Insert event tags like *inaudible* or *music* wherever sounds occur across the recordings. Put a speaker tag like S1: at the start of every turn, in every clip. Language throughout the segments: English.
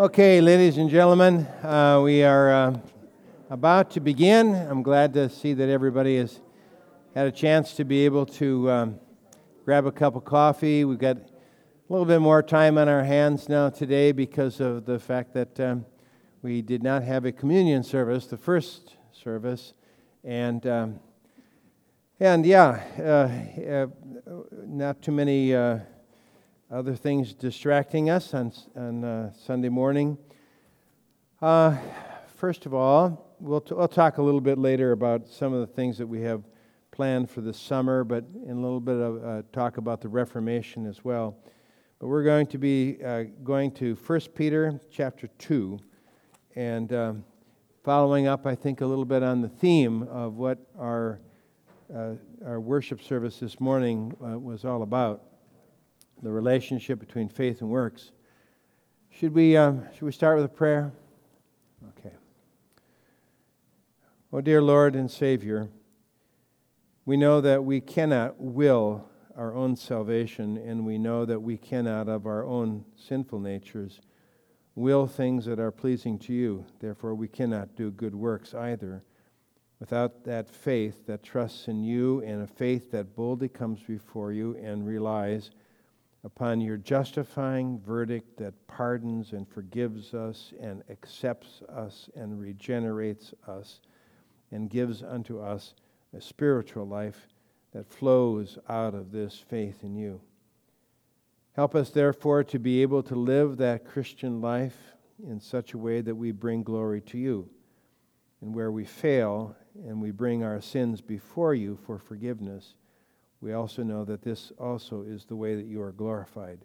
S1: Okay, ladies and gentlemen, uh, we are uh, about to begin. I'm glad to see that everybody has had a chance to be able to um, grab a cup of coffee. We've got a little bit more time on our hands now today because of the fact that um, we did not have a communion service, the first service, and um, and yeah, uh, uh not too many uh, other things distracting us on, on uh, Sunday morning. Uh, first of all, we'll, t- we'll talk a little bit later about some of the things that we have planned for the summer, but in a little bit of uh, talk about the Reformation as well. But we're going to be uh, going to 1 Peter chapter 2 and um, following up, I think, a little bit on the theme of what our, uh, our worship service this morning uh, was all about the relationship between faith and works. Should we, um, should we start with a prayer? Okay. Oh, dear Lord and Savior, we know that we cannot will our own salvation, and we know that we cannot, of our own sinful natures, will things that are pleasing to you. Therefore, we cannot do good works either. Without that faith that trusts in you and a faith that boldly comes before you and relies upon your justifying verdict that pardons and forgives us and accepts us and regenerates us and gives unto us a spiritual life that flows out of this faith in you. Help us, therefore, to be able to live that Christian life in such a way that we bring glory to you. And where we fail and we bring our sins before you for forgiveness, we also know that this also is the way that you are glorified.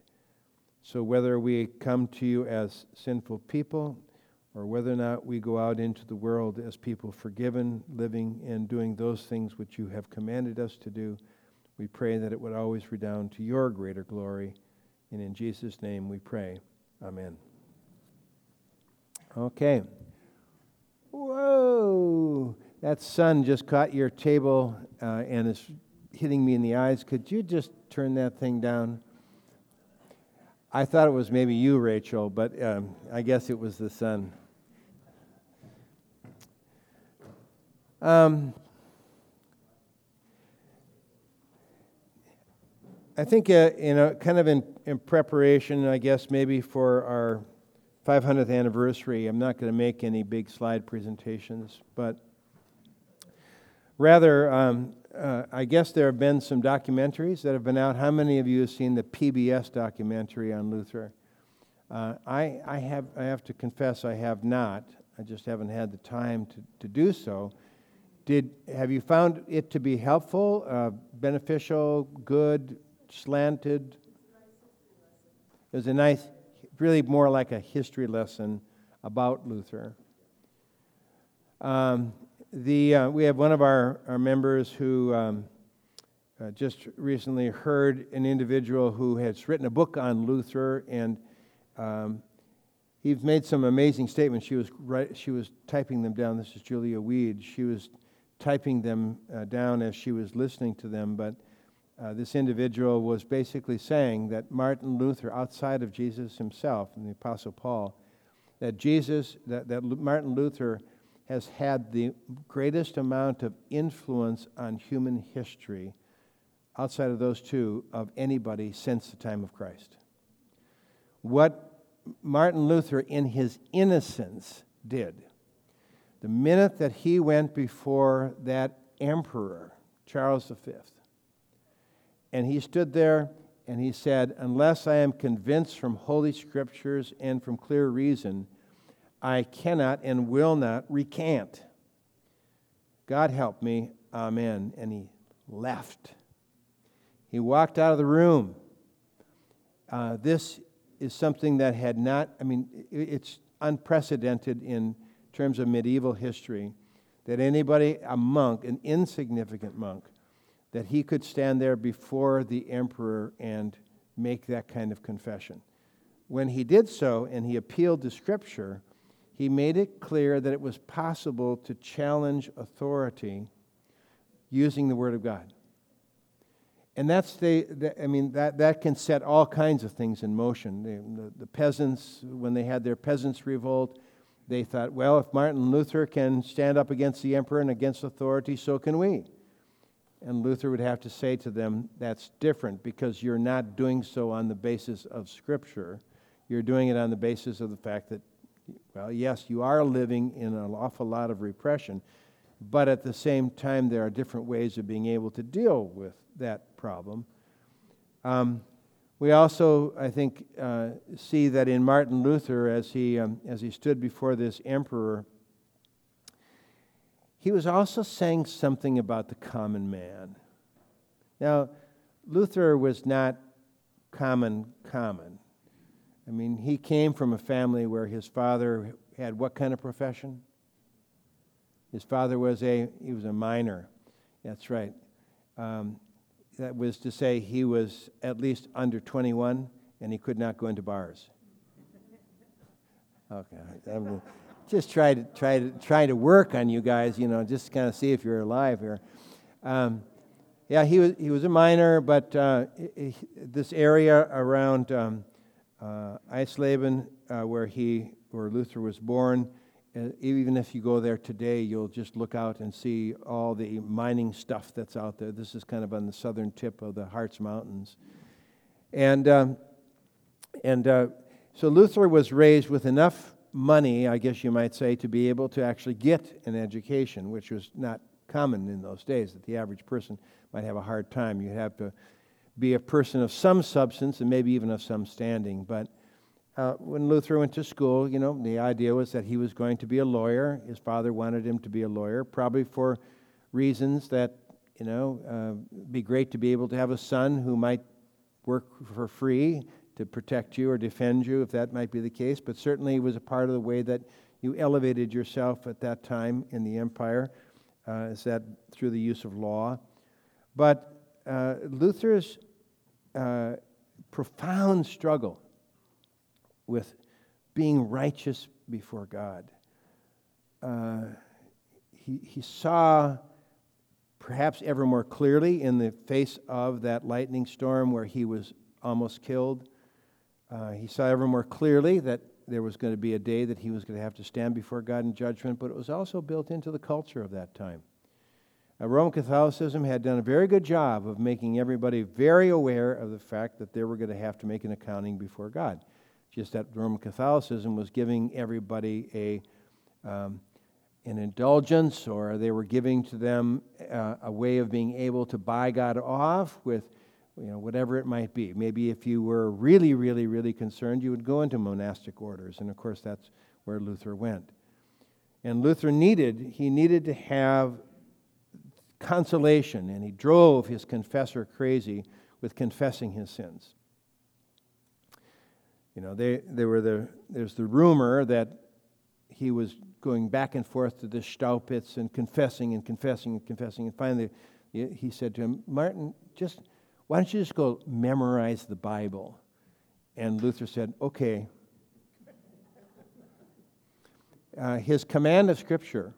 S1: So whether we come to you as sinful people, or whether or not we go out into the world as people forgiven, living and doing those things which you have commanded us to do, we pray that it would always redound to your greater glory. And in Jesus' name we pray. Amen. Okay. Whoa! That sun just caught your table uh, and is hitting me in the eyes. Could you just turn that thing down? I thought it was maybe you, Rachel, but um, I guess it was the sun. Um, I think, uh, you know, kind of in, in preparation, I guess, maybe for our 500th anniversary, I'm not going to make any big slide presentations, but rather, um, uh, I guess there have been some documentaries that have been out. How many of you have seen the PBS documentary on Luther? Uh, I, I, have, I have to confess I have not. I just haven't had the time to, to do so. Did, have you found it to be helpful, uh, beneficial, good, slanted? It was a nice, really more like a history lesson about Luther. Um, the, uh, we have one of our, our members who um, uh, just recently heard an individual who has written a book on Luther, and um, he's made some amazing statements. She was, she was typing them down. This is Julia Weed. She was typing them uh, down as she was listening to them, but uh, this individual was basically saying that Martin Luther, outside of Jesus himself and the Apostle Paul, that Jesus, that, that Martin Luther has had the greatest amount of influence on human history outside of those two of anybody since the time of Christ. What Martin Luther, in his innocence, did, the minute that he went before that emperor, Charles V, and he stood there and he said, Unless I am convinced from Holy Scriptures and from clear reason I cannot and will not recant. God help me. Amen. And he left. He walked out of the room. Uh, this is something that had not, I mean, it's unprecedented in terms of medieval history that anybody, a monk, an insignificant monk, that he could stand there before the emperor and make that kind of confession. When he did so and he appealed to Scripture, he made it clear that it was possible to challenge authority using the Word of God. and that's the, the, I mean, that, that can set all kinds of things in motion. The, the, the, peasants, when they had their peasants' revolt, they thought, well, if Martin Luther can stand up against the emperor and against authority, so can we. And Luther would have to say to them, that's different because you're not doing so on the basis of Scripture. You're doing it on the basis of the fact that, well, yes, you are living in an awful lot of repression, but at the same time, there are different ways of being able to deal with that problem. Um, we also, I think, uh, see that in Martin Luther, as he, um, as he stood before this emperor, he was also saying something about the common man. Now, Luther was not common, common. I mean, he came from a family where his father had what kind of profession? His father was a he was a miner. That's right. Um, that was to say he was at least under 21 and he could not go into bars. *laughs* Okay, I'm just try to try to try to work on you guys. You know, just kind of see if you're alive here. Um, yeah, he was he was a miner, but uh, he, this area around um, uh, Eisleben, uh, where he where Luther was born, uh, even if you go there today, you'll just look out and see all the mining stuff that's out there. This is kind of on the southern tip of the Harz Mountains. And, um, and uh, so Luther was raised with enough money, I guess you might say, to be able to actually get an education, which was not common in those days, that the average person might have a hard time. You'd have to be a person of some substance and maybe even of some standing. But uh, when Luther went to school, you know, the idea was that he was going to be a lawyer. His father wanted him to be a lawyer, probably for reasons that, you know, uh, be great to be able to have a son who might work for free to protect you or defend you, if that might be the case. But certainly it was a part of the way that you elevated yourself at that time in the empire, uh, is that through the use of law. But uh, Luther's uh, profound struggle with being righteous before God. Uh, he, he saw perhaps ever more clearly in the face of that lightning storm where he was almost killed. Uh, he saw ever more clearly that there was going to be a day that he was going to have to stand before God in judgment, but it was also built into the culture of that time. Uh, Roman Catholicism had done a very good job of making everybody very aware of the fact that they were going to have to make an accounting before God just that Roman Catholicism was giving everybody a, um, an indulgence, or they were giving to them uh, a way of being able to buy God off with you know, whatever it might be. Maybe if you were really, really, really concerned, you would go into monastic orders. And of course, that's where Luther went. And Luther needed, he needed to have consolation, and he drove his confessor crazy with confessing his sins. You know, they, they were the, there's the rumor that he was going back and forth to the Staupitz and confessing and confessing and confessing. And finally, he said to him, Martin, just why don't you just go memorize the Bible? And Luther said, okay. Uh, his command of Scripture,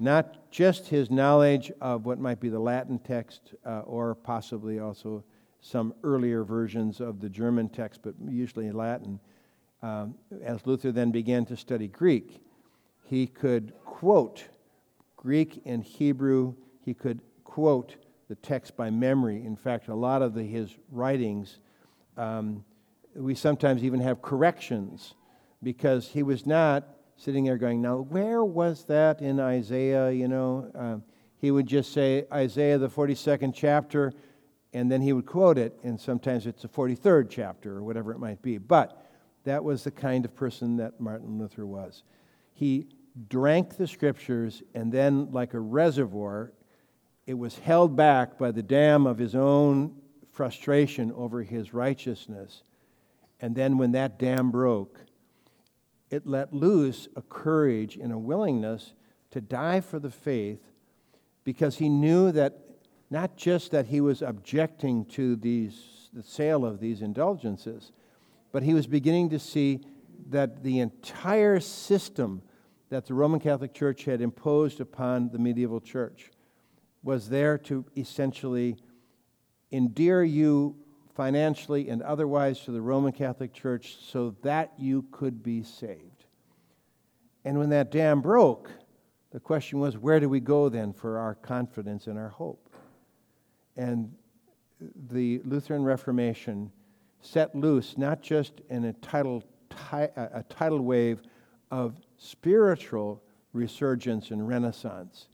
S1: not just his knowledge of what might be the Latin text uh, or possibly also some earlier versions of the German text, but usually Latin. Um, as Luther then began to study Greek, he could quote Greek and Hebrew, he could quote the text by memory. In fact, a lot of the, his writings, um, we sometimes even have corrections because he was not sitting there going, Now, where was that in Isaiah? You know, uh, he would just say, Isaiah, the 42nd chapter, and then he would quote it, and sometimes it's the 43rd chapter or whatever it might be. But that was the kind of person that Martin Luther was. He drank the scriptures, and then, like a reservoir, it was held back by the dam of his own frustration over his righteousness. And then, when that dam broke, it let loose a courage and a willingness to die for the faith because he knew that not just that he was objecting to these, the sale of these indulgences, but he was beginning to see that the entire system that the Roman Catholic Church had imposed upon the medieval church was there to essentially endear you financially and otherwise to the Roman Catholic Church so that you could be saved. And when that dam broke, the question was where do we go then for our confidence and our hope? And the Lutheran Reformation set loose not just in a tidal, a tidal wave of spiritual resurgence and renaissance,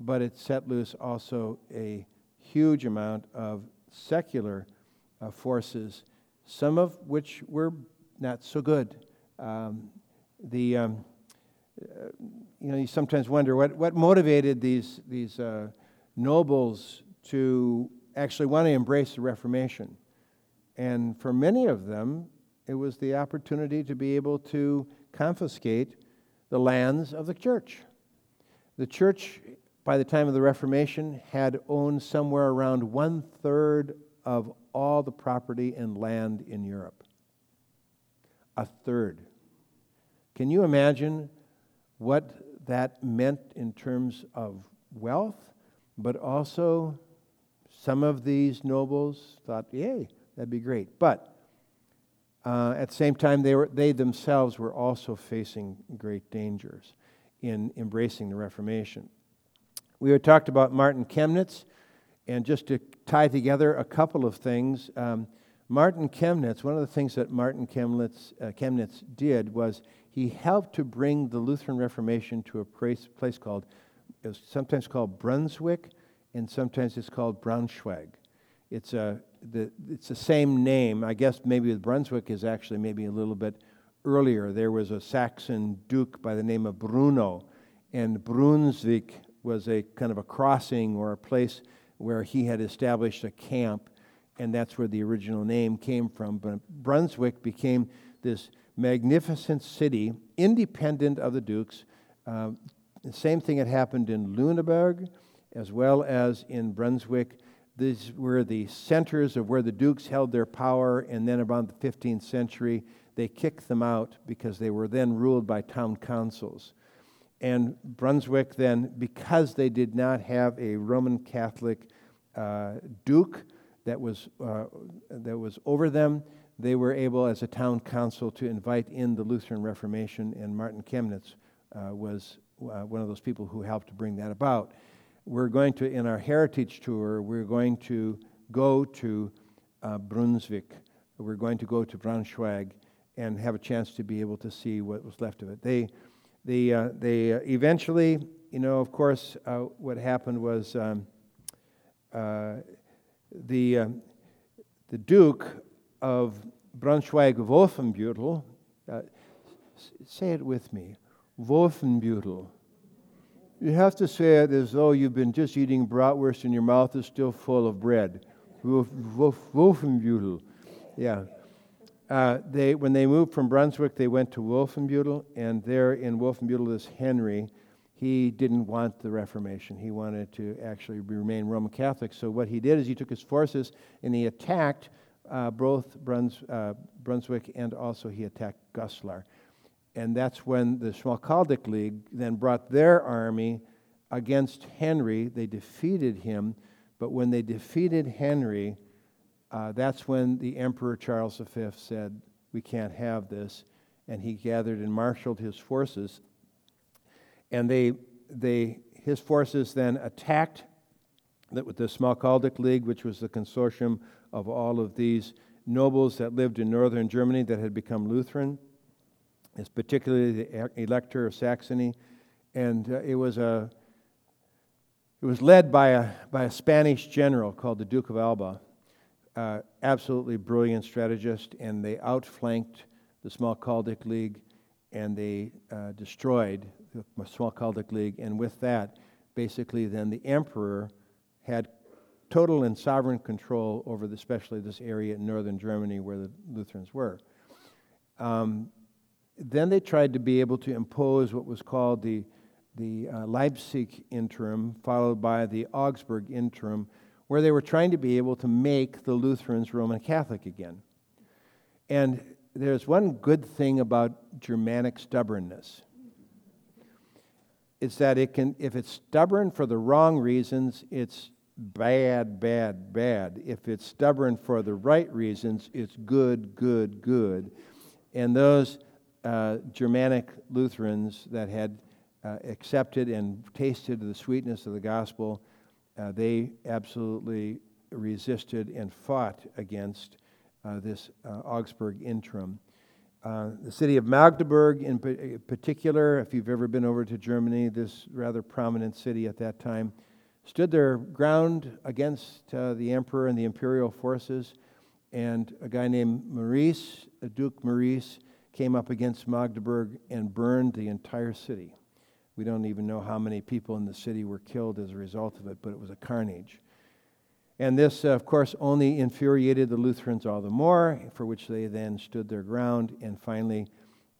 S1: but it set loose also a huge amount of secular uh, forces, some of which were not so good. Um, the, um, uh, you know, you sometimes wonder what, what motivated these, these uh, nobles to actually want to embrace the Reformation. And for many of them, it was the opportunity to be able to confiscate the lands of the church. The church, by the time of the Reformation, had owned somewhere around one third of all the property and land in Europe. A third. Can you imagine what that meant in terms of wealth, but also some of these nobles thought, yay, that'd be great. But uh, at the same time, they, were, they themselves were also facing great dangers in embracing the Reformation. We had talked about Martin Chemnitz, and just to tie together a couple of things, um, Martin Chemnitz, one of the things that Martin Chemnitz, uh, Chemnitz did was he helped to bring the Lutheran Reformation to a place, place called, sometimes called Brunswick, and sometimes it's called Braunschweig. It's, a, the, it's the same name. I guess maybe Brunswick is actually maybe a little bit earlier. There was a Saxon duke by the name of Bruno, and Brunswick was a kind of a crossing or a place where he had established a camp, and that's where the original name came from. But Brunswick became this magnificent city, independent of the dukes. Uh, the same thing had happened in Lüneburg as well as in Brunswick. These were the centers of where the dukes held their power, and then around the 15th century, they kicked them out because they were then ruled by town councils. And Brunswick, then, because they did not have a Roman Catholic uh, duke that was, uh, that was over them, they were able, as a town council, to invite in the Lutheran Reformation, and Martin Chemnitz uh, was uh, one of those people who helped to bring that about we're going to, in our heritage tour, we're going to go to uh, Brunswick. We're going to go to Braunschweig and have a chance to be able to see what was left of it. They, they, uh, they uh, eventually, you know, of course, uh, what happened was um, uh, the, um, the Duke of Braunschweig-Wolfenbüttel, uh, say it with me, Wolfenbüttel you have to say it as though you've been just eating bratwurst and your mouth is still full of bread. Wolfenbüttel. Yeah. Uh, they, when they moved from Brunswick, they went to Wolfenbüttel, and there in Wolfenbüttel is Henry. He didn't want the Reformation. He wanted to actually remain Roman Catholic. So what he did is he took his forces and he attacked uh, both Bruns, uh, Brunswick and also he attacked Goslar and that's when the Schmalkaldic League then brought their army against Henry. They defeated him, but when they defeated Henry, uh, that's when the Emperor Charles V said, We can't have this. And he gathered and marshaled his forces. And they, they, his forces then attacked the, the Schmalkaldic League, which was the consortium of all of these nobles that lived in northern Germany that had become Lutheran It's particularly the elector of Saxony, and uh, it was a it was led by a by a Spanish general called the Duke of Alba, uh, absolutely brilliant strategist, and they outflanked the Schmalkaldic League, and they uh, destroyed the Schmalkaldic League, and with that, basically, then the emperor had total and sovereign control over, the, especially this area in northern Germany where the Lutherans were. Um, then they tried to be able to impose what was called the, the uh, Leipzig interim, followed by the Augsburg interim, where they were trying to be able to make the Lutherans Roman Catholic again. And there's one good thing about Germanic stubbornness. It's that it can, if it's stubborn for the wrong reasons, it's bad, bad, bad. If it's stubborn for the right reasons, it's good, good, good. And those uh, Germanic Lutherans that had uh, accepted and tasted the sweetness of the gospel, uh, they absolutely resisted and fought against uh, this uh, Augsburg interim. Uh, the city of Magdeburg, in particular, if you've ever been over to Germany, this rather prominent city at that time, stood their ground against uh, the emperor and the imperial forces. And a guy named Maurice, Duke Maurice, came up against Magdeburg and burned the entire city. We don't even know how many people in the city were killed as a result of it, but it was a carnage. And this, uh, of course, only infuriated the Lutherans all the more, for which they then stood their ground. And finally,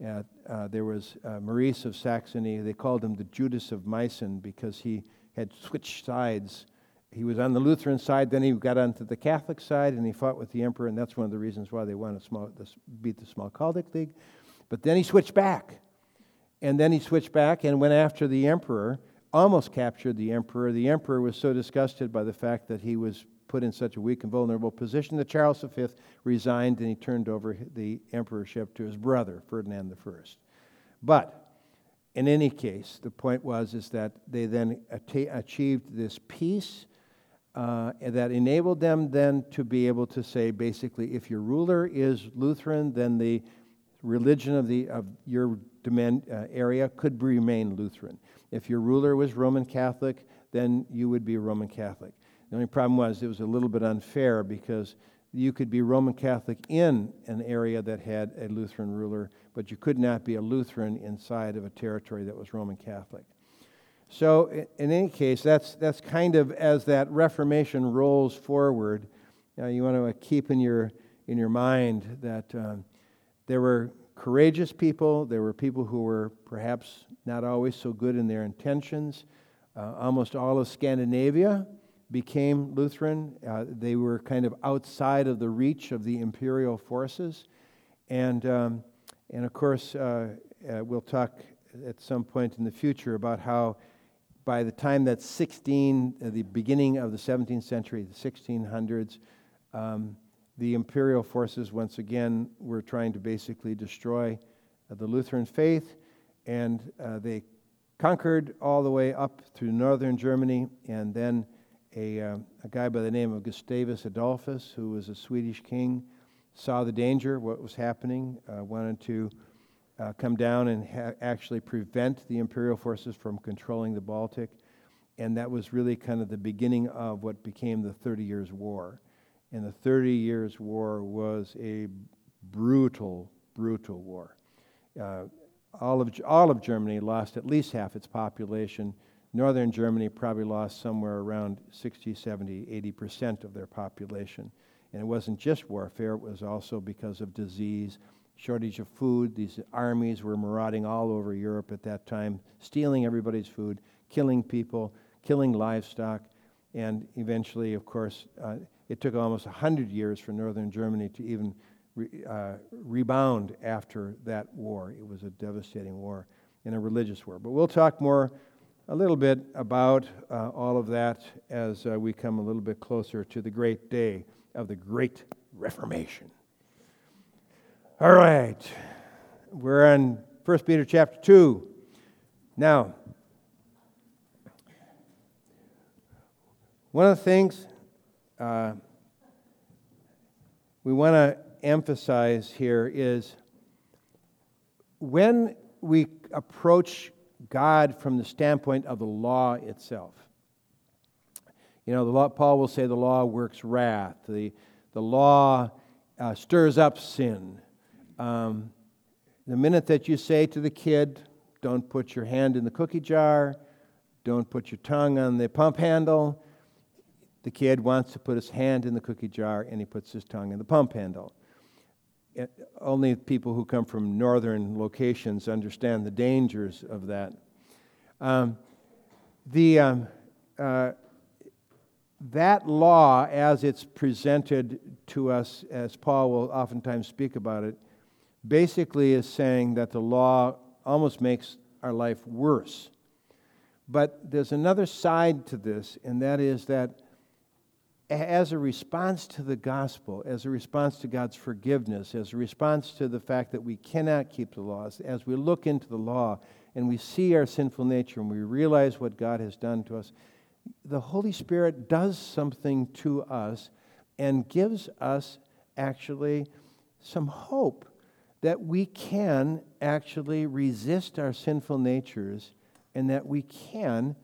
S1: uh, uh, there was uh, Maurice of Saxony. They called him the Judas of Meissen because he had switched sides. He was on the Lutheran side, then he got onto the Catholic side, and he fought with the emperor, and that's one of the reasons why they won small, beat the Smalkaldic League. But then he switched back. And then he switched back and went after the emperor almost captured the emperor. The emperor was so disgusted by the fact that he was put in such a weak and vulnerable position that Charles V resigned and he turned over the emperorship to his brother, Ferdinand I. But in any case, the point was is that they then achieved this peace uh, that enabled them then to be able to say basically, if your ruler is Lutheran, then the religion of, the, of your demand, uh, area could remain Lutheran. If your ruler was Roman Catholic, then you would be Roman Catholic. The only problem was it was a little bit unfair because you could be Roman Catholic in an area that had a Lutheran ruler, but you could not be a Lutheran inside of a territory that was Roman Catholic. So, in any case, that's, that's kind of as that Reformation rolls forward, uh, you want to keep in your, in your mind that um, there were courageous people, there were people who were perhaps not always so good in their intentions. Uh, almost all of Scandinavia became Lutheran. Uh, they were kind of outside of the reach of the imperial forces. And, um, and of course, uh, uh we'll talk at some point in the future about how by the time that 16, uh, the beginning of the 17th century, the 1600s, um, the imperial forces once again were trying to basically destroy uh, the Lutheran faith, and uh, they conquered all the way up through northern Germany, and then a, uh, a guy by the name of Gustavus Adolphus, who was a Swedish king, saw the danger, what was happening, uh, wanted to uh, come down and ha- actually prevent the imperial forces from controlling the Baltic. And that was really kind of the beginning of what became the Thirty Years' War. And the Thirty Years' War was a brutal, brutal war. Uh, all, of, all of Germany lost at least half its population. Northern Germany probably lost somewhere around 60, 70, 80% of their population. And it wasn't just warfare, it was also because of disease, shortage of food. These armies were marauding all over Europe at that time, stealing everybody's food, killing people, killing livestock, and eventually, of course, uh, it took almost 100 years for northern Germany to even re, uh, rebound after that war. It was a devastating war and a religious war. But we'll talk more a little bit about uh, all of that as uh, we come a little bit closer to the great day of the Great Reformation. All right, we're on 1 Peter chapter 2. Now, one of the things uh, we want to emphasize here is when we approach God from the standpoint of the law itself. You know, law, Paul will say the law works wrath, the, the law uh, stirs up sin. Um, the minute that you say to the kid, don't put your hand in the cookie jar, don't put your tongue on the pump handle, the kid wants to put his hand in the cookie jar and he puts his tongue in the pump handle. It, only people who come from northern locations understand the dangers of that. Um, the, um, uh, that law, as it's presented to us, as Paul will oftentimes speak about it, basically is saying that the law almost makes our life worse. But there's another side to this, and that is that as a response to the gospel, as a response to God's forgiveness, as a response to the fact that we cannot keep the laws, as we look into the law and we see our sinful nature and we realize what God has done to us, the Holy Spirit does something to us and gives us actually some hope that we can actually resist our sinful natures and that we can,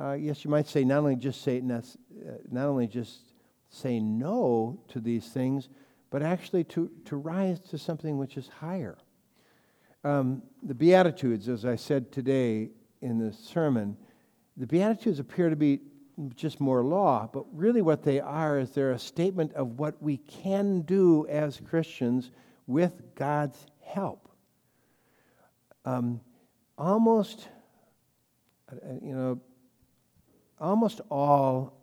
S1: uh, yes, you might say, not only just say, not, uh, only just say no to these things, but actually to, to rise to something which is higher. Um, the Beatitudes, as I said today in the sermon, the Beatitudes appear to be just more law, but really what they are is they're a statement of what we can do as Christians with God's help. Um, almost, uh, you know, almost all.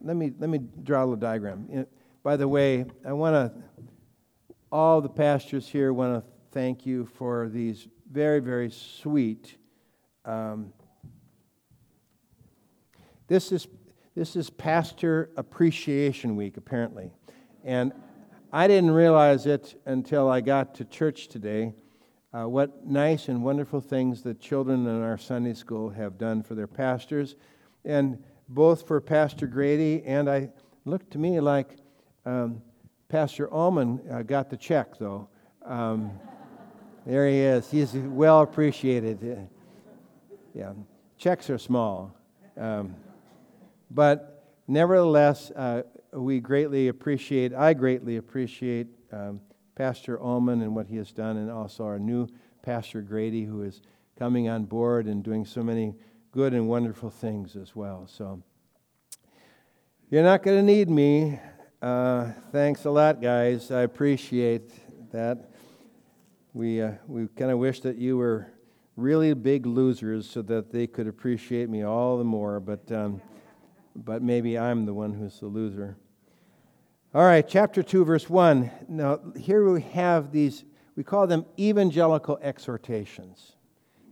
S1: Let me let me draw a little diagram. By the way, I want to. All the pastors here want to thank you for these very very sweet. Um, this is this is Pastor Appreciation Week apparently, and I didn't realize it until I got to church today. Uh, what nice and wonderful things the children in our Sunday school have done for their pastors, and both for Pastor Grady and I looked to me like um, Pastor Allman uh, got the check though. Um, there he is. He's well appreciated. Uh, yeah, checks are small, um, but nevertheless, uh, we greatly appreciate, I greatly appreciate um, Pastor Ullman and what he has done, and also our new Pastor Grady, who is coming on board and doing so many good and wonderful things as well. So, you're not going to need me. Uh, thanks a lot, guys. I appreciate that. We, uh, we kind of wish that you were really big losers so that they could appreciate me all the more, but, um, but maybe I'm the one who's the loser. All right, chapter 2, verse 1. Now, here we have these, we call them evangelical exhortations.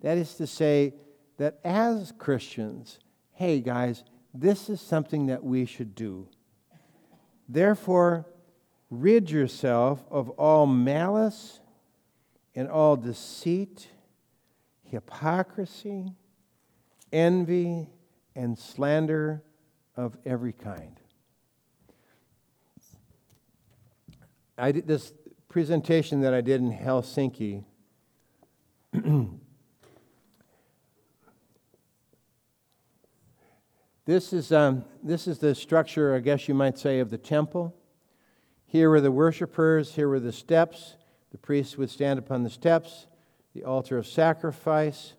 S1: That is to say, that as Christians, hey guys, this is something that we should do. Therefore, rid yourself of all malice and all deceit, hypocrisy, envy, and slander of every kind. I did this presentation that I did in Helsinki. *clears throat* this, is, um, this is the structure, I guess you might say, of the temple. Here were the worshipers, here were the steps. The priests would stand upon the steps, the altar of sacrifice.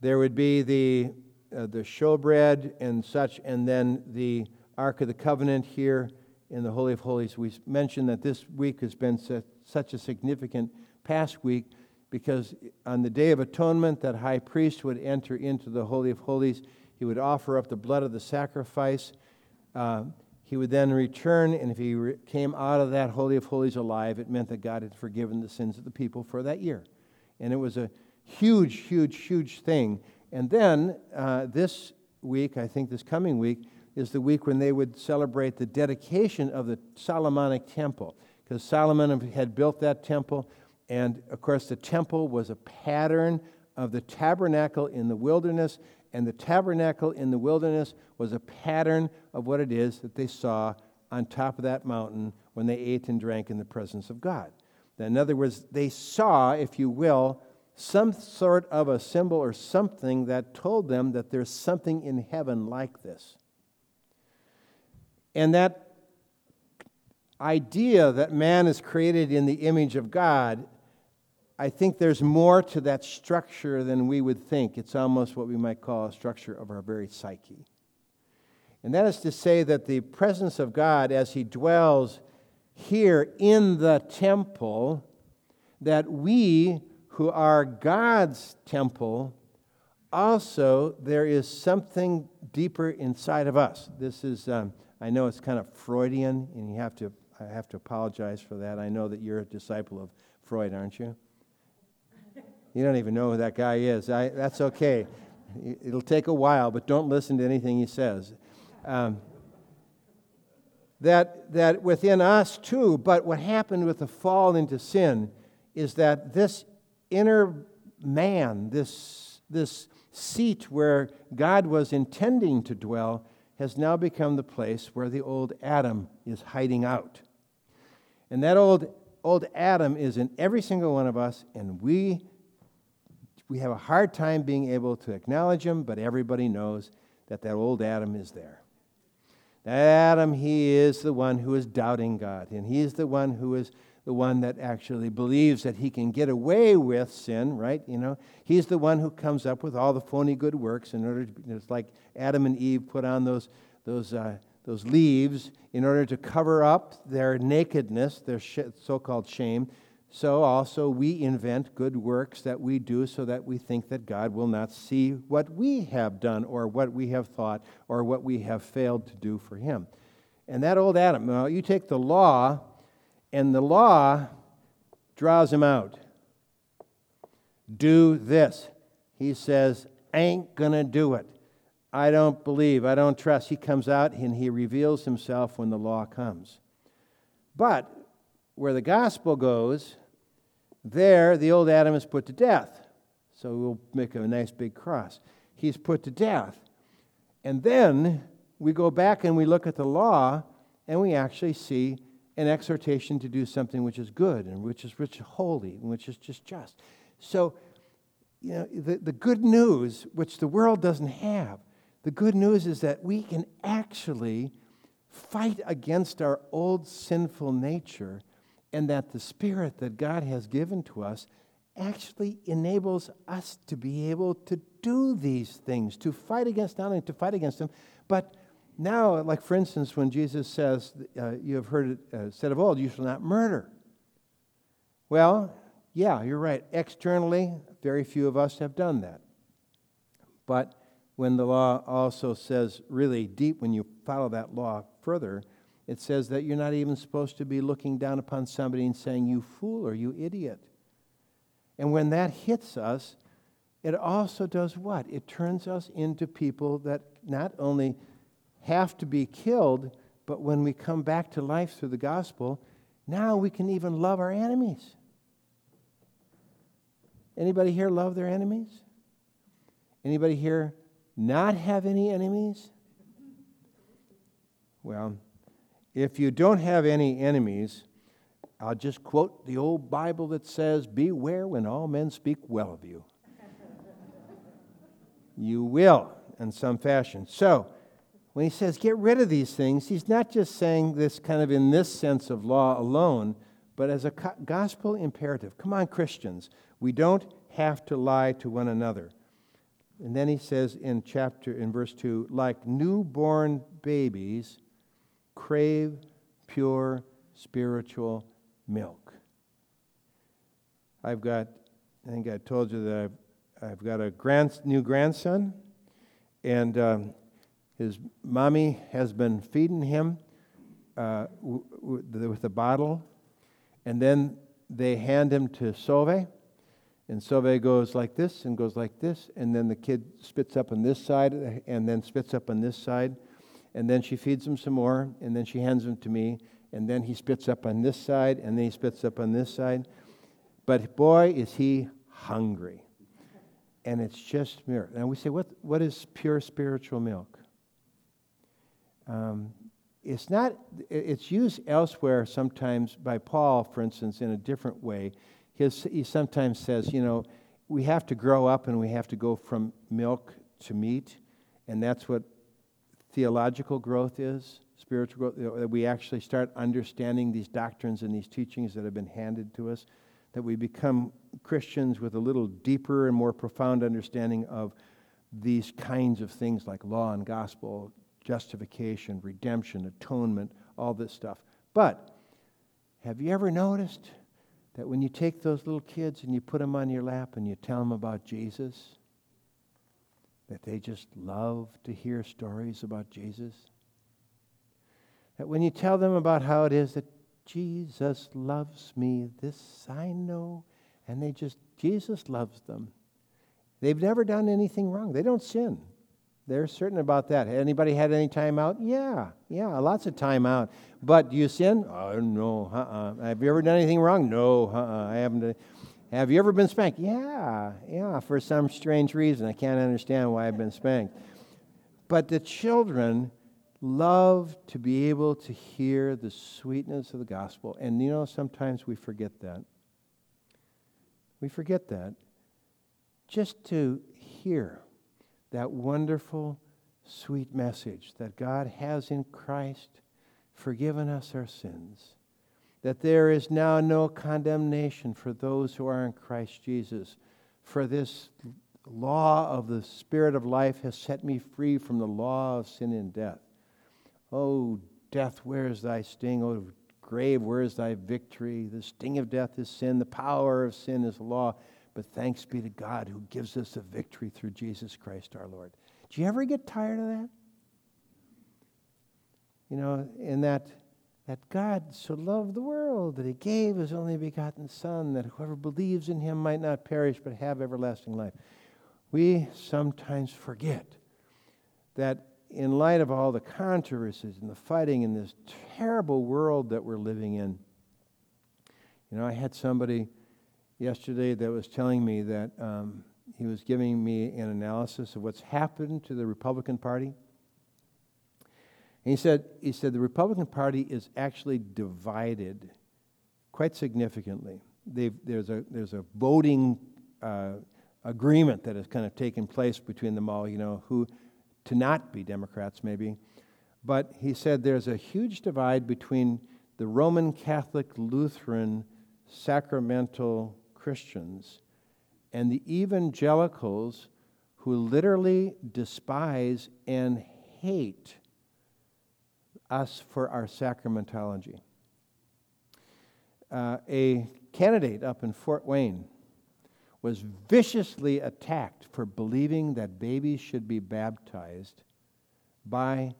S1: There would be the, uh, the showbread and such, and then the Ark of the Covenant here in the Holy of Holies. We mentioned that this week has been such a significant past week because on the Day of Atonement, that high priest would enter into the Holy of Holies. He would offer up the blood of the sacrifice. Uh, he would then return, and if he re- came out of that Holy of Holies alive, it meant that God had forgiven the sins of the people for that year. And it was a huge, huge, huge thing. And then uh, this week, I think this coming week, is the week when they would celebrate the dedication of the Solomonic temple. Because Solomon had built that temple, and of course, the temple was a pattern of the tabernacle in the wilderness, and the tabernacle in the wilderness was a pattern of what it is that they saw on top of that mountain when they ate and drank in the presence of God. In other words, they saw, if you will, some sort of a symbol or something that told them that there's something in heaven like this. And that idea that man is created in the image of God, I think there's more to that structure than we would think. It's almost what we might call a structure of our very psyche. And that is to say that the presence of God as He dwells here in the temple, that we who are God's temple, also there is something deeper inside of us. This is. Um, I know it's kind of Freudian, and you have to, I have to apologize for that. I know that you're a disciple of Freud, aren't you? You don't even know who that guy is. I, that's okay. It'll take a while, but don't listen to anything he says. Um, that, that within us too, but what happened with the fall into sin is that this inner man, this, this seat where God was intending to dwell, has now become the place where the old Adam is hiding out. And that old, old Adam is in every single one of us, and we, we have a hard time being able to acknowledge him, but everybody knows that that old Adam is there. That Adam, he is the one who is doubting God, and he is the one who is the one that actually believes that he can get away with sin, right? You know, he's the one who comes up with all the phony good works in order to, it's like Adam and Eve put on those, those, uh, those leaves in order to cover up their nakedness, their so called shame. So also we invent good works that we do so that we think that God will not see what we have done or what we have thought or what we have failed to do for him. And that old Adam, well, you take the law and the law draws him out. Do this. He says, ain't to do it. I don't believe. I don't trust. He comes out and he reveals himself when the law comes. But where the gospel goes, there the old Adam is put to death. So we'll make a nice big cross. He's put to death. And then we go back and we look at the law and we actually see an exhortation to do something which is good and which is which holy and which is just just. So, you know, the, the good news, which the world doesn't have, the good news is that we can actually fight against our old sinful nature and that the spirit that God has given to us actually enables us to be able to do these things, to fight against not only to fight against them, but now, like for instance, when Jesus says, uh, You have heard it uh, said of old, you shall not murder. Well, yeah, you're right. Externally, very few of us have done that. But when the law also says, really deep, when you follow that law further, it says that you're not even supposed to be looking down upon somebody and saying, You fool or you idiot. And when that hits us, it also does what? It turns us into people that not only have to be killed, but when we come back to life through the gospel, now we can even love our enemies. Anybody here love their enemies? Anybody here not have any enemies? Well, if you don't have any enemies, I'll just quote the old Bible that says, Beware when all men speak well of you. *laughs* you will in some fashion. So, when he says get rid of these things, he's not just saying this kind of in this sense of law alone, but as a gospel imperative. Come on, Christians, we don't have to lie to one another. And then he says in chapter in verse 2, like newborn babies, crave pure spiritual milk. I've got, I think I told you that I've, I've got a grand, new grandson, and um, his mommy has been feeding him uh, w- w- with a bottle, and then they hand him to Sove, and Sove goes like this and goes like this, and then the kid spits up on this side and then spits up on this side, and then she feeds him some more, and then she hands him to me, and then he spits up on this side, and then he spits up on this side. But boy, is he hungry. And it's just milk. And we say, what, what is pure spiritual milk? Um, it's not, it's used elsewhere sometimes by Paul, for instance, in a different way. His, he sometimes says, you know, we have to grow up and we have to go from milk to meat, and that's what theological growth is, spiritual growth, that we actually start understanding these doctrines and these teachings that have been handed to us, that we become Christians with a little deeper and more profound understanding of these kinds of things like law and gospel, justification, redemption, atonement, all this stuff. But have you ever noticed that when you take those little kids and you put them on your lap and you tell them about Jesus, that they just love to hear stories about Jesus? That when you tell them about how it is that Jesus loves me, this I know, and they just, Jesus loves them. They've never done anything wrong. They don't sin. They're certain about that. Anybody had any time out? Yeah, yeah, lots of time out. But do you sin? Oh, no. Uh-uh. Have you ever done anything wrong? No. Uh-uh. I haven't. Have you ever been spanked? Yeah, yeah, for some strange reason. I can't understand why I've been spanked. But the children love to be able to hear the sweetness of the gospel. And you know, sometimes we forget that. We forget that. Just to hear that wonderful, sweet message that God has in Christ forgiven us our sins, that there is now no condemnation for those who are in Christ Jesus, for this law of the Spirit of life has set me free from the law of sin and death. Oh, death, where is thy sting? Oh, grave, where is thy victory? The sting of death is sin, the power of sin is law. But thanks be to God who gives us a victory through Jesus Christ our Lord. Do you ever get tired of that? You know, in that that God so loved the world that he gave his only begotten Son, that whoever believes in him might not perish but have everlasting life. We sometimes forget that in light of all the controversies and the fighting in this terrible world that we're living in, you know, I had somebody yesterday that was telling me that um, he was giving me an analysis of what's happened to the Republican Party. And he said, he said the Republican Party is actually divided quite significantly. They've, there's, a, there's a voting uh, agreement that has kind of taken place between them all, you know, who to not be Democrats maybe. But he said there's a huge divide between the Roman Catholic Lutheran sacramental Christians and the evangelicals who literally despise and hate us for our sacramentology. Uh, a candidate up in Fort Wayne was viciously attacked for believing that babies should be baptized by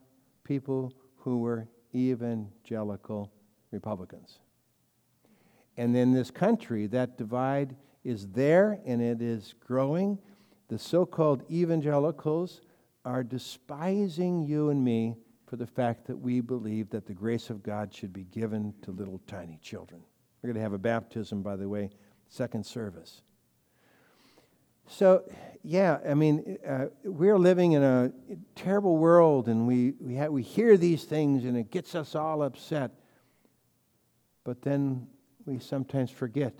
S1: people who were evangelical Republicans. And in this country, that divide is there and it is growing. The so called evangelicals are despising you and me for the fact that we believe that the grace of God should be given to little tiny children. We're going to have a baptism, by the way, second service. So, yeah, I mean, uh, we're living in a terrible world and we, we, ha- we hear these things and it gets us all upset. But then we sometimes forget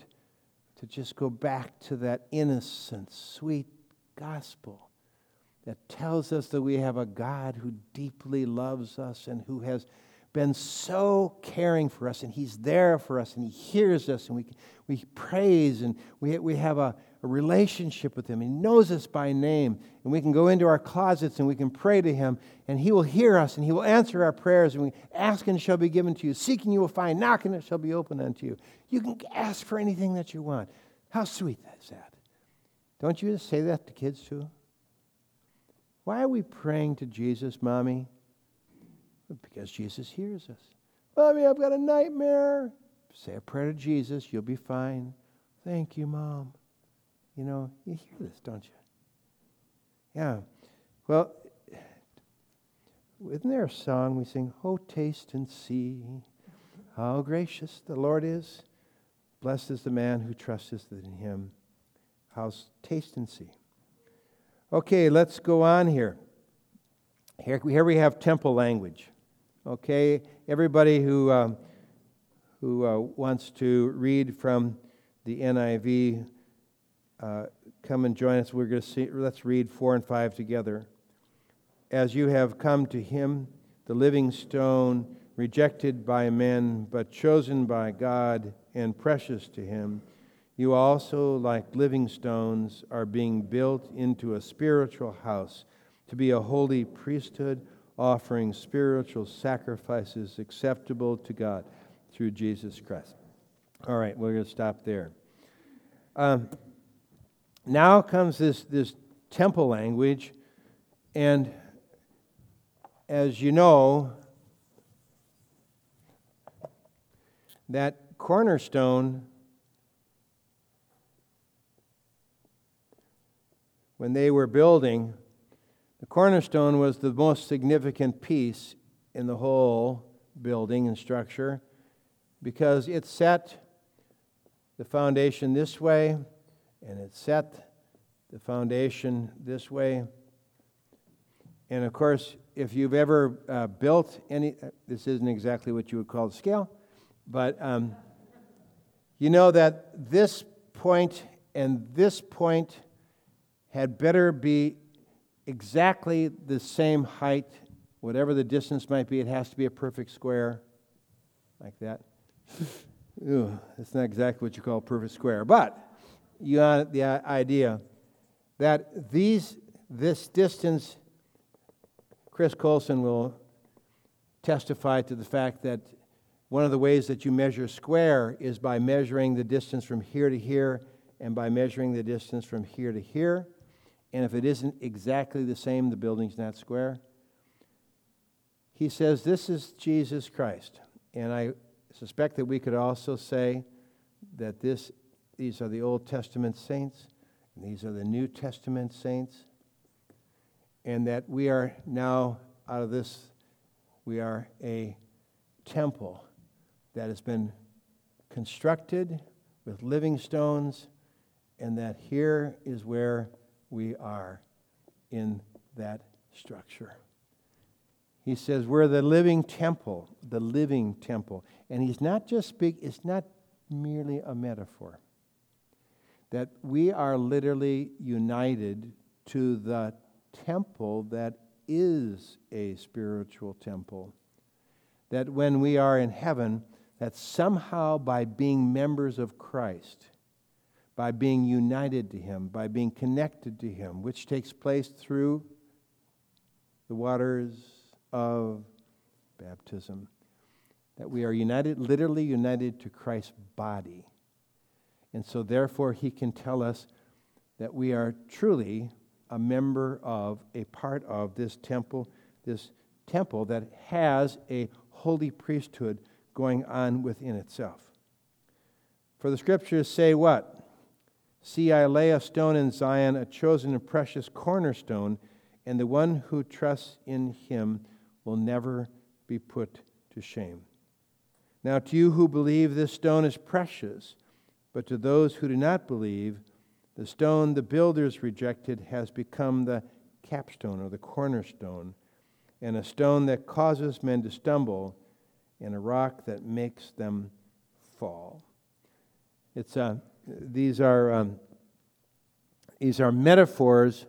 S1: to just go back to that innocent, sweet gospel that tells us that we have a God who deeply loves us and who has been so caring for us, and He's there for us, and He hears us, and we, we praise, and we, we have a, a relationship with Him. He knows us by name, and we can go into our closets and we can pray to Him, and He will hear us, and He will answer our prayers. And we ask, and shall be given to you. Seeking, you will find. Knocking, it shall be opened unto you. You can ask for anything that you want. How sweet is that? Don't you just say that to kids too? Why are we praying to Jesus, Mommy? Because Jesus hears us. Mommy, I've got a nightmare. Say a prayer to Jesus, you'll be fine. Thank you, Mom. You know, you hear this, don't you? Yeah. Well, isn't there a song we sing, Oh, taste and see how gracious the Lord is? Blessed is the man who trusteth in him. How's taste and see? Okay, let's go on here. Here, here we have temple language. Okay, everybody who, um, who uh, wants to read from the NIV, uh, come and join us. We're going to see, let's read four and five together. As you have come to him, the living stone, rejected by men, but chosen by God and precious to him, you also, like living stones, are being built into a spiritual house to be a holy priesthood offering spiritual sacrifices acceptable to God through Jesus Christ. All right, we're going to stop there. Um, now comes this, this temple language, and as you know, that cornerstone, when they were building, The cornerstone was the most significant piece in the whole building and structure because it set the foundation this way and it set the foundation this way. And of course, if you've ever uh, built any, uh, this isn't exactly what you would call the scale, but um, you know that this point and this point had better be exactly the same height, whatever the distance might be. It has to be a perfect square, like that. *laughs* Ooh, that's not exactly what you call a perfect square, but you got the idea that these this distance. Chris Colson will testify to the fact that one of the ways that you measure square is by measuring the distance from here to here and by measuring the distance from here to here. And if it isn't exactly the same, the building's not square. He says, This is Jesus Christ. And I suspect that we could also say that this, these are the Old Testament saints, and these are the New Testament saints, and that we are now out of this, we are a temple that has been constructed with living stones, and that here is where we are in that structure. He says we're the living temple, the living temple. And he's not just speak, it's not merely a metaphor. That we are literally united to the temple that is a spiritual temple. That when we are in heaven, that somehow by being members of Christ, by being united to Him, by being connected to Him, which takes place through the waters of baptism, that we are united, literally united to Christ's body. And so, therefore, He can tell us that we are truly a member of, a part of this temple, this temple that has a holy priesthood going on within itself. For the scriptures say what? See, I lay a stone in Zion, a chosen and precious cornerstone, and the one who trusts in him will never be put to shame. Now, to you who believe, this stone is precious, but to those who do not believe, the stone the builders rejected has become the capstone or the cornerstone, and a stone that causes men to stumble, and a rock that makes them fall. It's a, these are um, these are metaphors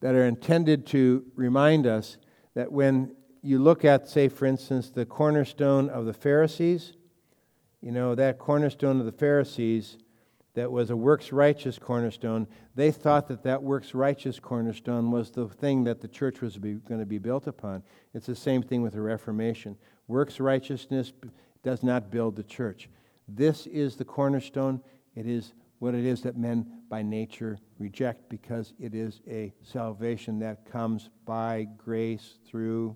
S1: that are intended to remind us that when you look at, say, for instance, the cornerstone of the Pharisees, you know, that cornerstone of the Pharisees that was a works righteous cornerstone, they thought that that works righteous cornerstone was the thing that the church was going to be built upon. It's the same thing with the Reformation. Works righteousness does not build the church. This is the cornerstone. It is what it is that men by nature reject because it is a salvation that comes by grace through.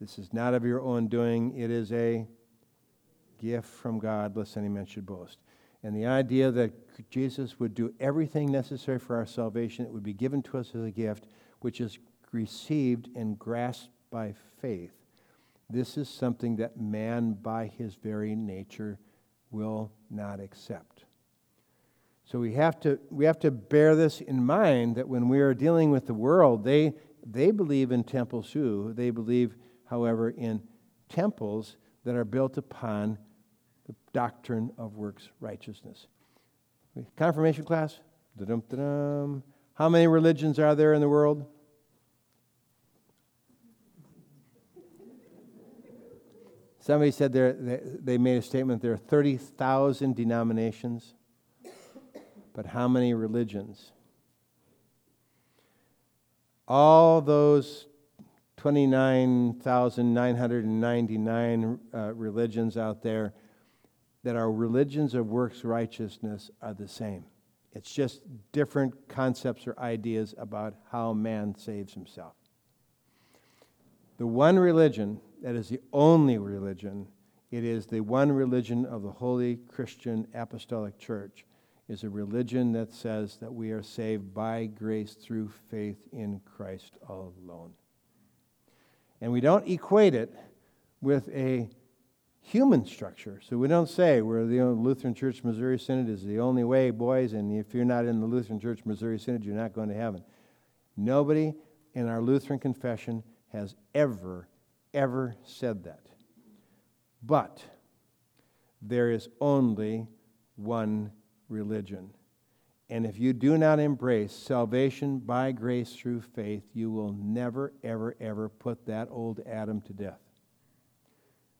S1: This is not of your own doing, it is a gift from God, lest any man should boast. And the idea that Jesus would do everything necessary for our salvation, it would be given to us as a gift, which is received and grasped by faith. This is something that man, by his very nature, will not accept. So we have to, we have to bear this in mind that when we are dealing with the world, they, they believe in temples too. They believe, however, in temples that are built upon the doctrine of works righteousness. Confirmation class? Da-dum-da-dum. How many religions are there in the world? Somebody said there, they made a statement there are 30,000 denominations, but how many religions? All those 29,999 uh, religions out there that are religions of works righteousness are the same. It's just different concepts or ideas about how man saves himself. The one religion that is the only religion. It is the one religion of the Holy Christian Apostolic Church. is a religion that says that we are saved by grace through faith in Christ alone. And we don't equate it with a human structure. So we don't say we're the Lutheran Church Missouri Synod is the only way, boys, and if you're not in the Lutheran Church Missouri Synod, you're not going to heaven. Nobody in our Lutheran confession has ever, ever said that. But there is only one religion. And if you do not embrace salvation by grace through faith, you will never, ever, ever put that old Adam to death.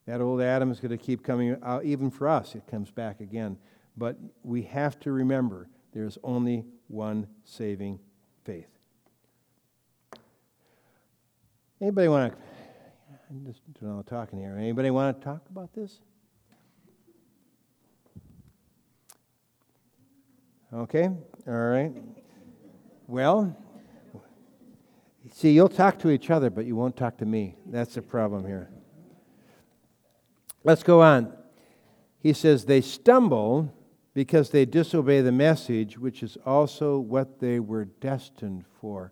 S1: That old Adam is going to keep coming out, even for us, it comes back again. But we have to remember there's only one saving faith. Anybody want to? I'm just doing all the talking here. Anybody want to talk about this? Okay, all right. Well, see, you'll talk to each other, but you won't talk to me. That's the problem here. Let's go on. He says, They stumble because they disobey the message, which is also what they were destined for.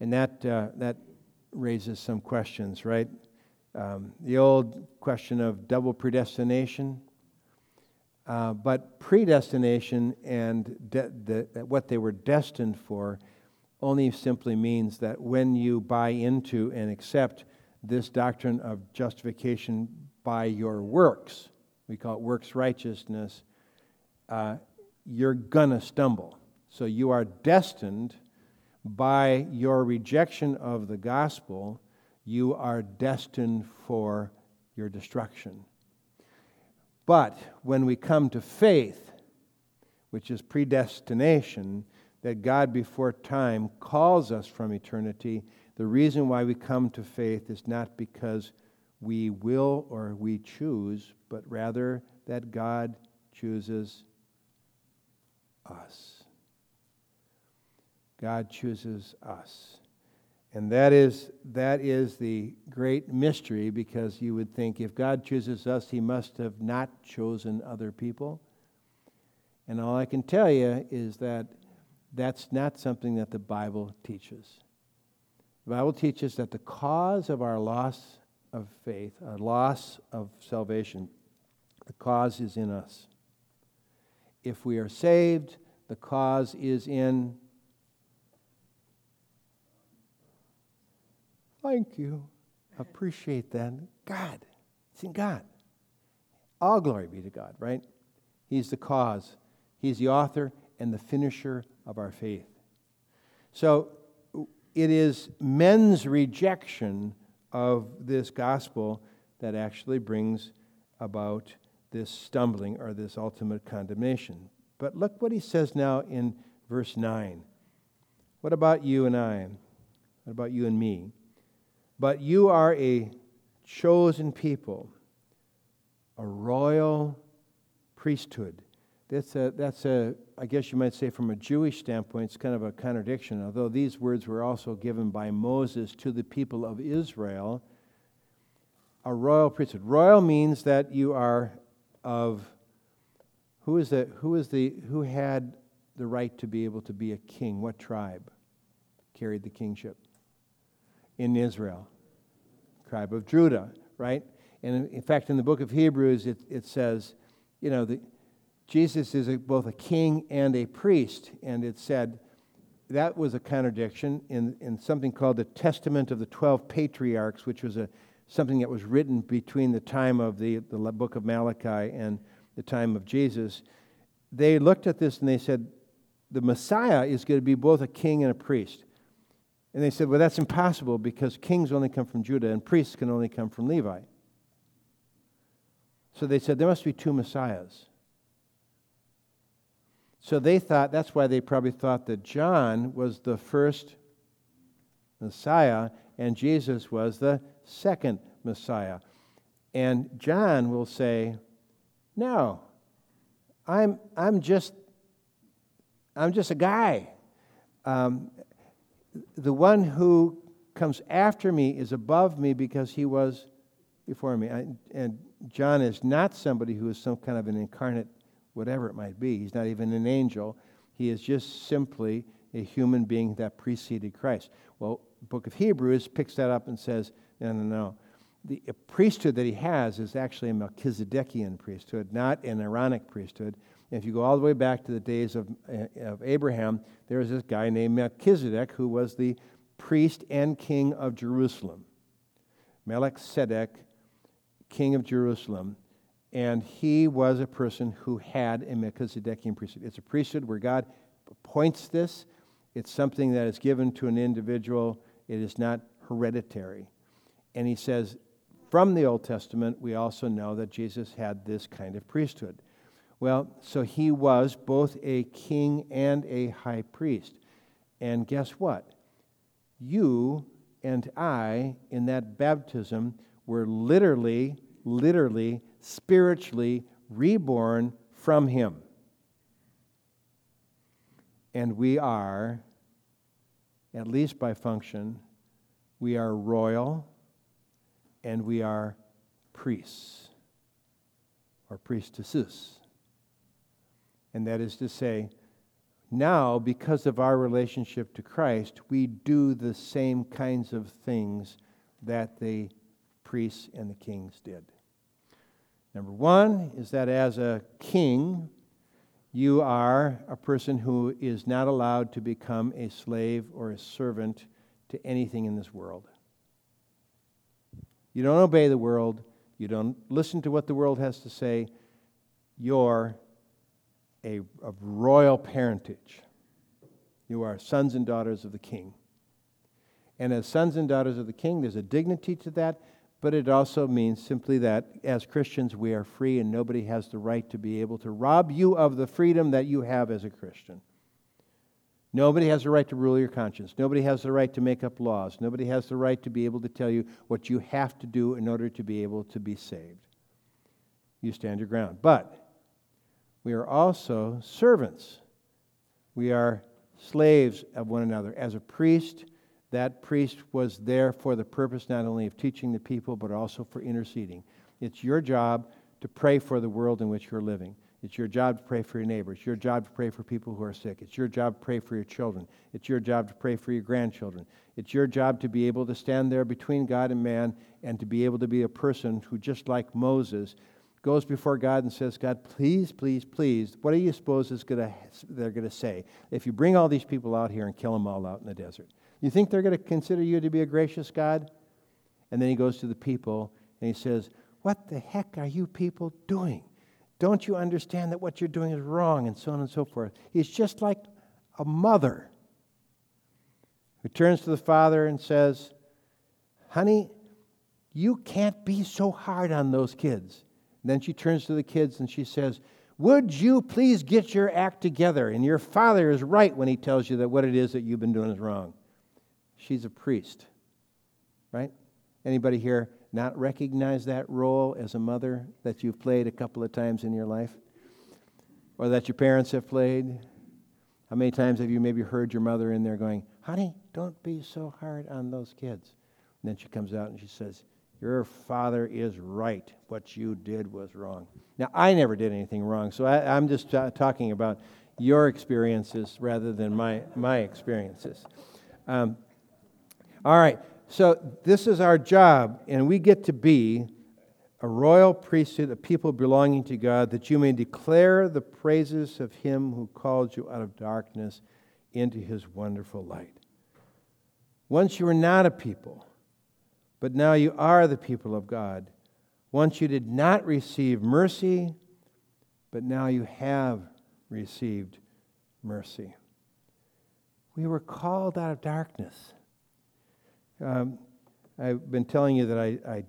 S1: And that, uh, that raises some questions, right? Um, the old question of double predestination. Uh, but predestination and de- the, what they were destined for only simply means that when you buy into and accept this doctrine of justification by your works, we call it works righteousness, uh, you're to stumble. So you are destined by your rejection of the gospel, you are destined for your destruction. But when we come to faith, which is predestination, that God before time calls us from eternity, the reason why we come to faith is not because we will or we choose, but rather that God chooses us. God chooses us. And that is, that is the great mystery because you would think if God chooses us, he must have not chosen other people. And all I can tell you is that that's not something that the Bible teaches. The Bible teaches that the cause of our loss of faith, our loss of salvation, the cause is in us. If we are saved, the cause is in Thank you. Appreciate that. God. It's in God. All glory be to God, right? He's the cause, He's the author and the finisher of our faith. So it is men's rejection of this gospel that actually brings about this stumbling or this ultimate condemnation. But look what he says now in verse 9. What about you and I? What about you and me? But you are a chosen people, a royal priesthood. That's a, that's a, I guess you might say, from a Jewish standpoint, it's kind of a contradiction. Although these words were also given by Moses to the people of Israel, a royal priesthood. Royal means that you are of who is the who is the who had the right to be able to be a king? What tribe carried the kingship? In Israel, tribe of Judah, right? And in fact, in the book of Hebrews, it, it says, you know, that Jesus is a, both a king and a priest. And it said that was a contradiction in, in something called the Testament of the Twelve Patriarchs, which was a, something that was written between the time of the, the book of Malachi and the time of Jesus. They looked at this and they said, the Messiah is going to be both a king and a priest. And they said, well, that's impossible because kings only come from Judah and priests can only come from Levi. So they said, there must be two messiahs. So they thought, that's why they probably thought that John was the first Messiah and Jesus was the second Messiah. And John will say, no, I'm, I'm, just, I'm just a guy. Um, the one who comes after me is above me because he was before me. I, and John is not somebody who is some kind of an incarnate whatever it might be. He's not even an angel. He is just simply a human being that preceded Christ. Well, the book of Hebrews picks that up and says, no, no, no. The priesthood that he has is actually a Melchizedekian priesthood, not an Aaronic priesthood. If you go all the way back to the days of, uh, of Abraham, there was this guy named Melchizedek who was the priest and king of Jerusalem. Melchizedek, king of Jerusalem. And he was a person who had a Melchizedekian priesthood. It's a priesthood where God appoints this, it's something that is given to an individual, it is not hereditary. And he says, from the Old Testament, we also know that Jesus had this kind of priesthood. Well, so he was both a king and a high priest. And guess what? You and I, in that baptism, were literally, literally, spiritually reborn from him. And we are, at least by function, we are royal and we are priests or priestesses. And that is to say, now, because of our relationship to Christ, we do the same kinds of things that the priests and the kings did. Number one is that as a king, you are a person who is not allowed to become a slave or a servant to anything in this world. You don't obey the world, you don't listen to what the world has to say. You're a, of royal parentage. You are sons and daughters of the king. And as sons and daughters of the king, there's a dignity to that, but it also means simply that as Christians, we are free and nobody has the right to be able to rob you of the freedom that you have as a Christian. Nobody has the right to rule your conscience. Nobody has the right to make up laws. Nobody has the right to be able to tell you what you have to do in order to be able to be saved. You stand your ground. But we are also servants. We are slaves of one another. As a priest, that priest was there for the purpose not only of teaching the people, but also for interceding. It's your job to pray for the world in which you're living. It's your job to pray for your neighbors. It's your job to pray for people who are sick. It's your job to pray for your children. It's your job to pray for your grandchildren. It's your job to be able to stand there between God and man and to be able to be a person who, just like Moses, goes before God and says, God, please, please, please, what do you suppose is gonna, they're going to say if you bring all these people out here and kill them all out in the desert? You think they're going to consider you to be a gracious God? And then he goes to the people and he says, What the heck are you people doing? Don't you understand that what you're doing is wrong? And so on and so forth. He's just like a mother who turns to the father and says, Honey, you can't be so hard on those kids. Then she turns to the kids and she says, Would you please get your act together? And your father is right when he tells you that what it is that you've been doing is wrong. She's a priest, right? Anybody here not recognize that role as a mother that you've played a couple of times in your life? Or that your parents have played? How many times have you maybe heard your mother in there going, Honey, don't be so hard on those kids? And then she comes out and she says, your father is right. What you did was wrong. Now, I never did anything wrong, so I, am just t- talking about your experiences rather than my, my experiences. Um, all right, so this is our job, and we get to be a royal priesthood, a people belonging to God, that you may declare the praises of him who called you out of darkness into his wonderful light. Once you were not a people, but now you are the people of God. Once you did not receive mercy, but now you have received mercy. We were called out of darkness. Um, I've been telling you that I, I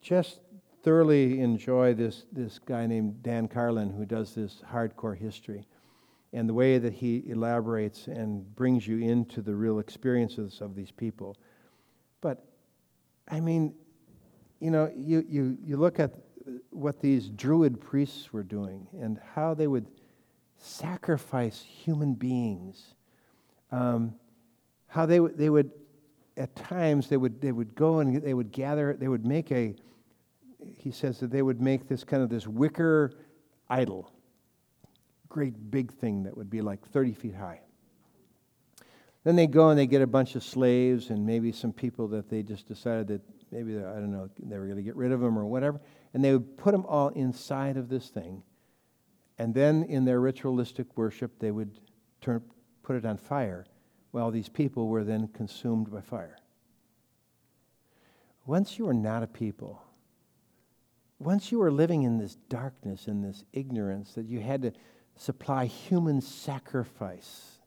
S1: just thoroughly enjoy this, this guy named Dan Carlin who does this hardcore history and the way that he elaborates and brings you into the real experiences of these people. But I mean, you know, you, you, you look at what these Druid priests were doing and how they would sacrifice human beings. Um, how they, w- they would, at times, they would, they would go and they would gather, they would make a, he says that they would make this kind of this wicker idol. great big thing that would be like 30 feet high. Then they go and they get a bunch of slaves and maybe some people that they just decided that maybe, I don't know, they were going to get rid of them or whatever. And they would put them all inside of this thing. And then in their ritualistic worship, they would turn, put it on fire while these people were then consumed by fire. Once you are not a people, once you were living in this darkness and this ignorance that you had to supply human sacrifice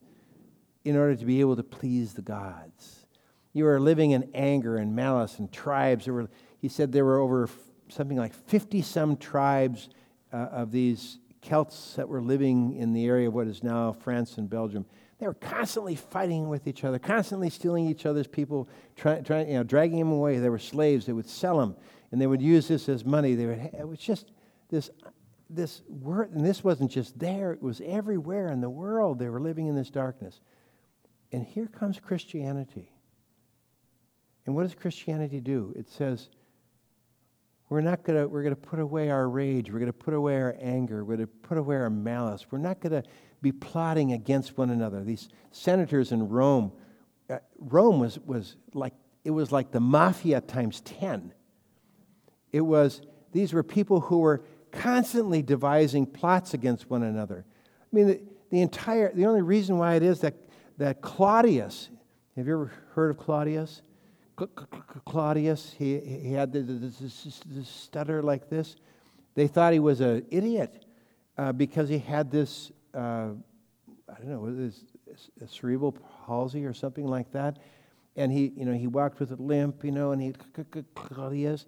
S1: in order to be able to please the gods. You were living in anger and malice and tribes. Were, he said there were over something like 50 some tribes uh, of these Celts that were living in the area of what is now France and Belgium. They were constantly fighting with each other, constantly stealing each other's people, trying, try, you know, dragging them away. They were slaves. They would sell them, and they would use this as money. They would, it was just this, this word, and this wasn't just there, it was everywhere in the world. They were living in this darkness. And here comes Christianity. And what does Christianity do? It says, we're not going to we're going to put away our rage. We're going to put away our anger. We're going to put away our malice. We're not going to be plotting against one another. These senators in rome uh, rome was was like it was like the mafia times 10 it was these were people who were constantly devising plots against one another. I mean the, the entire the only reason why it is that that claudius have you ever heard of claudius Claudius, he, he had this, stutter like this. They thought he was an idiot uh, because he had this, uh, I don't know, this cerebral palsy or something like that. And he, you know, he walked with a limp, you know, and he, Claudius,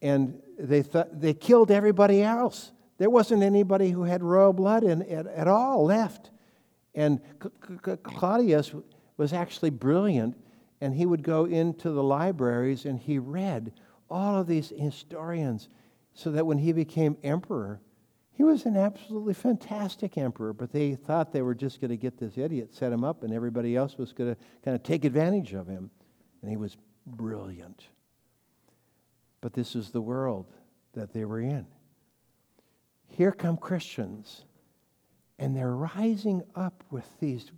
S1: and they thought they killed everybody else. There wasn't anybody who had royal blood in, at, at all left. And Claudius was actually brilliant and he would go into the libraries and he read all of these historians so that when he became emperor, he was an absolutely fantastic emperor, but they thought they were just going to get this idiot, set him up, and everybody else was going to kind of take advantage of him. And he was brilliant. But this is the world that they were in. Here come Christians, and they're rising up with these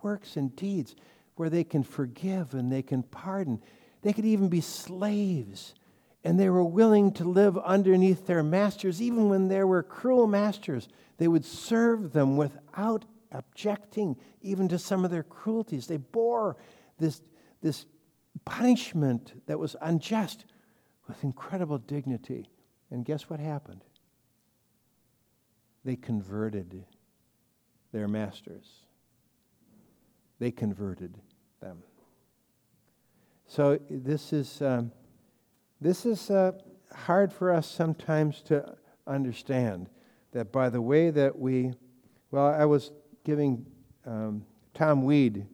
S1: works and deeds where they can forgive and they can pardon. They could even be slaves. And they were willing to live underneath their masters, even when there were cruel masters. They would serve them without objecting even to some of their cruelties. They bore this, this punishment that was unjust with incredible dignity. And guess what happened? They converted their masters they converted them. So this is, um, this is uh, hard for us sometimes to understand that by the way that we, well, I was giving um, Tom Weed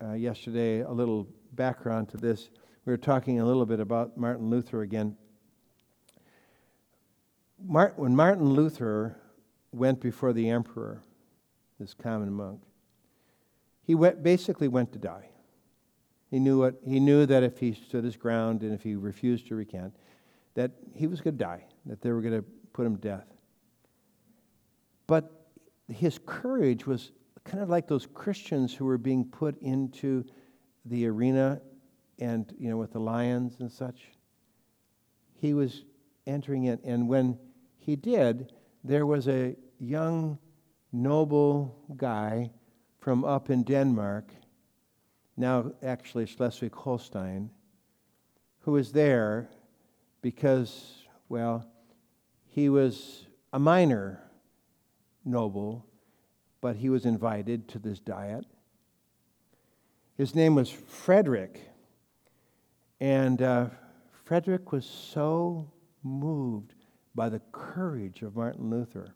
S1: uh, yesterday a little background to this. We were talking a little bit about Martin Luther again. Mart- when Martin Luther went before the emperor, this common monk, he went, basically went to die. He knew, what, he knew that if he stood his ground and if he refused to recant, that he was going to die, that they were going to put him to death. But his courage was kind of like those Christians who were being put into the arena and, you know, with the lions and such. He was entering it, and when he did, there was a young, noble guy from up in Denmark, now actually Schleswig Holstein, who was there because, well, he was a minor noble, but he was invited to this diet. His name was Frederick. And uh, Frederick was so moved by the courage of Martin Luther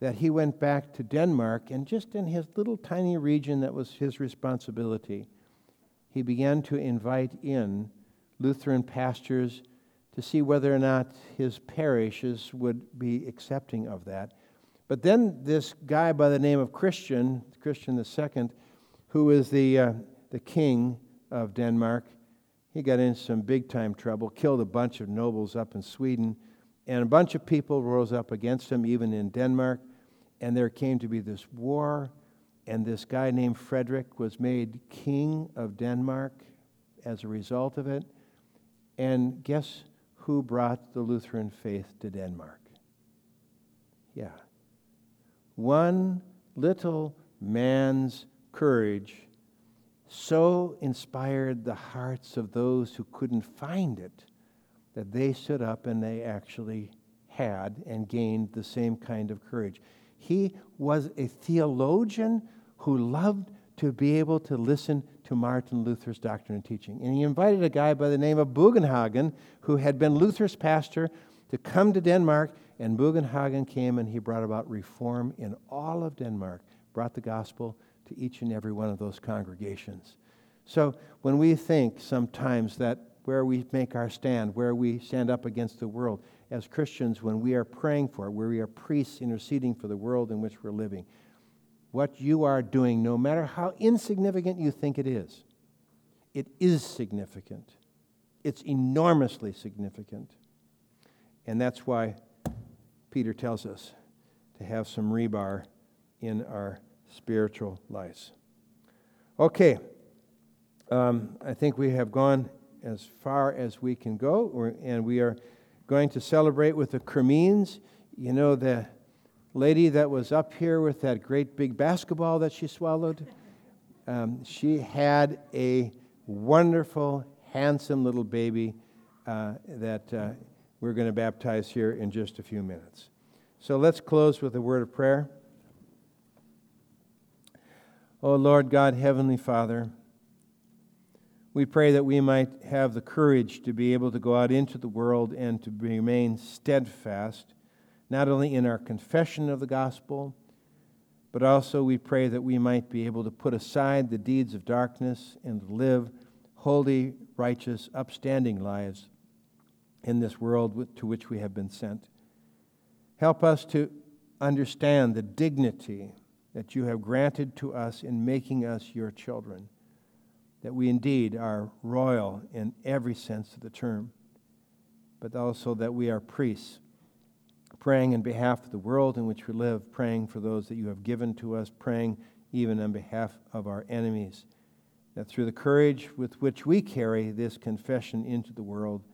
S1: that he went back to Denmark, and just in his little tiny region that was his responsibility, he began to invite in Lutheran pastors to see whether or not his parishes would be accepting of that. But then this guy by the name of Christian, Christian II, who was the, uh, the king of Denmark, he got in some big time trouble, killed a bunch of nobles up in Sweden, and a bunch of people rose up against him, even in Denmark. And there came to be this war, and this guy named Frederick was made king of Denmark as a result of it. And guess who brought the Lutheran faith to Denmark? Yeah. One little man's courage so inspired the hearts of those who couldn't find it that they stood up and they actually had and gained the same kind of courage. He was a theologian who loved to be able to listen to Martin Luther's doctrine and teaching. And he invited a guy by the name of Bugenhagen, who had been Luther's pastor, to come to Denmark. And Bugenhagen came and he brought about reform in all of Denmark, brought the gospel to each and every one of those congregations. So when we think sometimes that where we make our stand, where we stand up against the world, as Christians, when we are praying for it, where we are priests interceding for the world in which we're living, what you are doing, no matter how insignificant you think it is, it is significant. It's enormously significant. And that's why Peter tells us to have some rebar in our spiritual lives. Okay, um, I think we have gone as far as we can go, and we are going to celebrate with the Cremines. You know, the lady that was up here with that great big basketball that she swallowed, um, she had a wonderful, handsome little baby uh, that uh, we're going to baptize here in just a few minutes. So let's close with a word of prayer. Oh Lord God, Heavenly Father, we pray that we might have the courage to be able to go out into the world and to remain steadfast, not only in our confession of the gospel, but also we pray that we might be able to put aside the deeds of darkness and live holy, righteous, upstanding lives in this world to which we have been sent. Help us to understand the dignity that you have granted to us in making us your children, that we indeed are royal in every sense of the term, but also that we are priests, praying in behalf of the world in which we live, praying for those that you have given to us, praying even on behalf of our enemies, that through the courage with which we carry this confession into the world,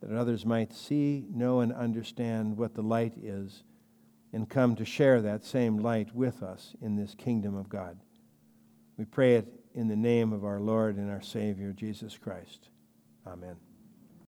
S1: that others might see, know, and understand what the light is and come to share that same light with us in this kingdom of God. We pray it in the name of our Lord and our Savior, Jesus Christ. Amen.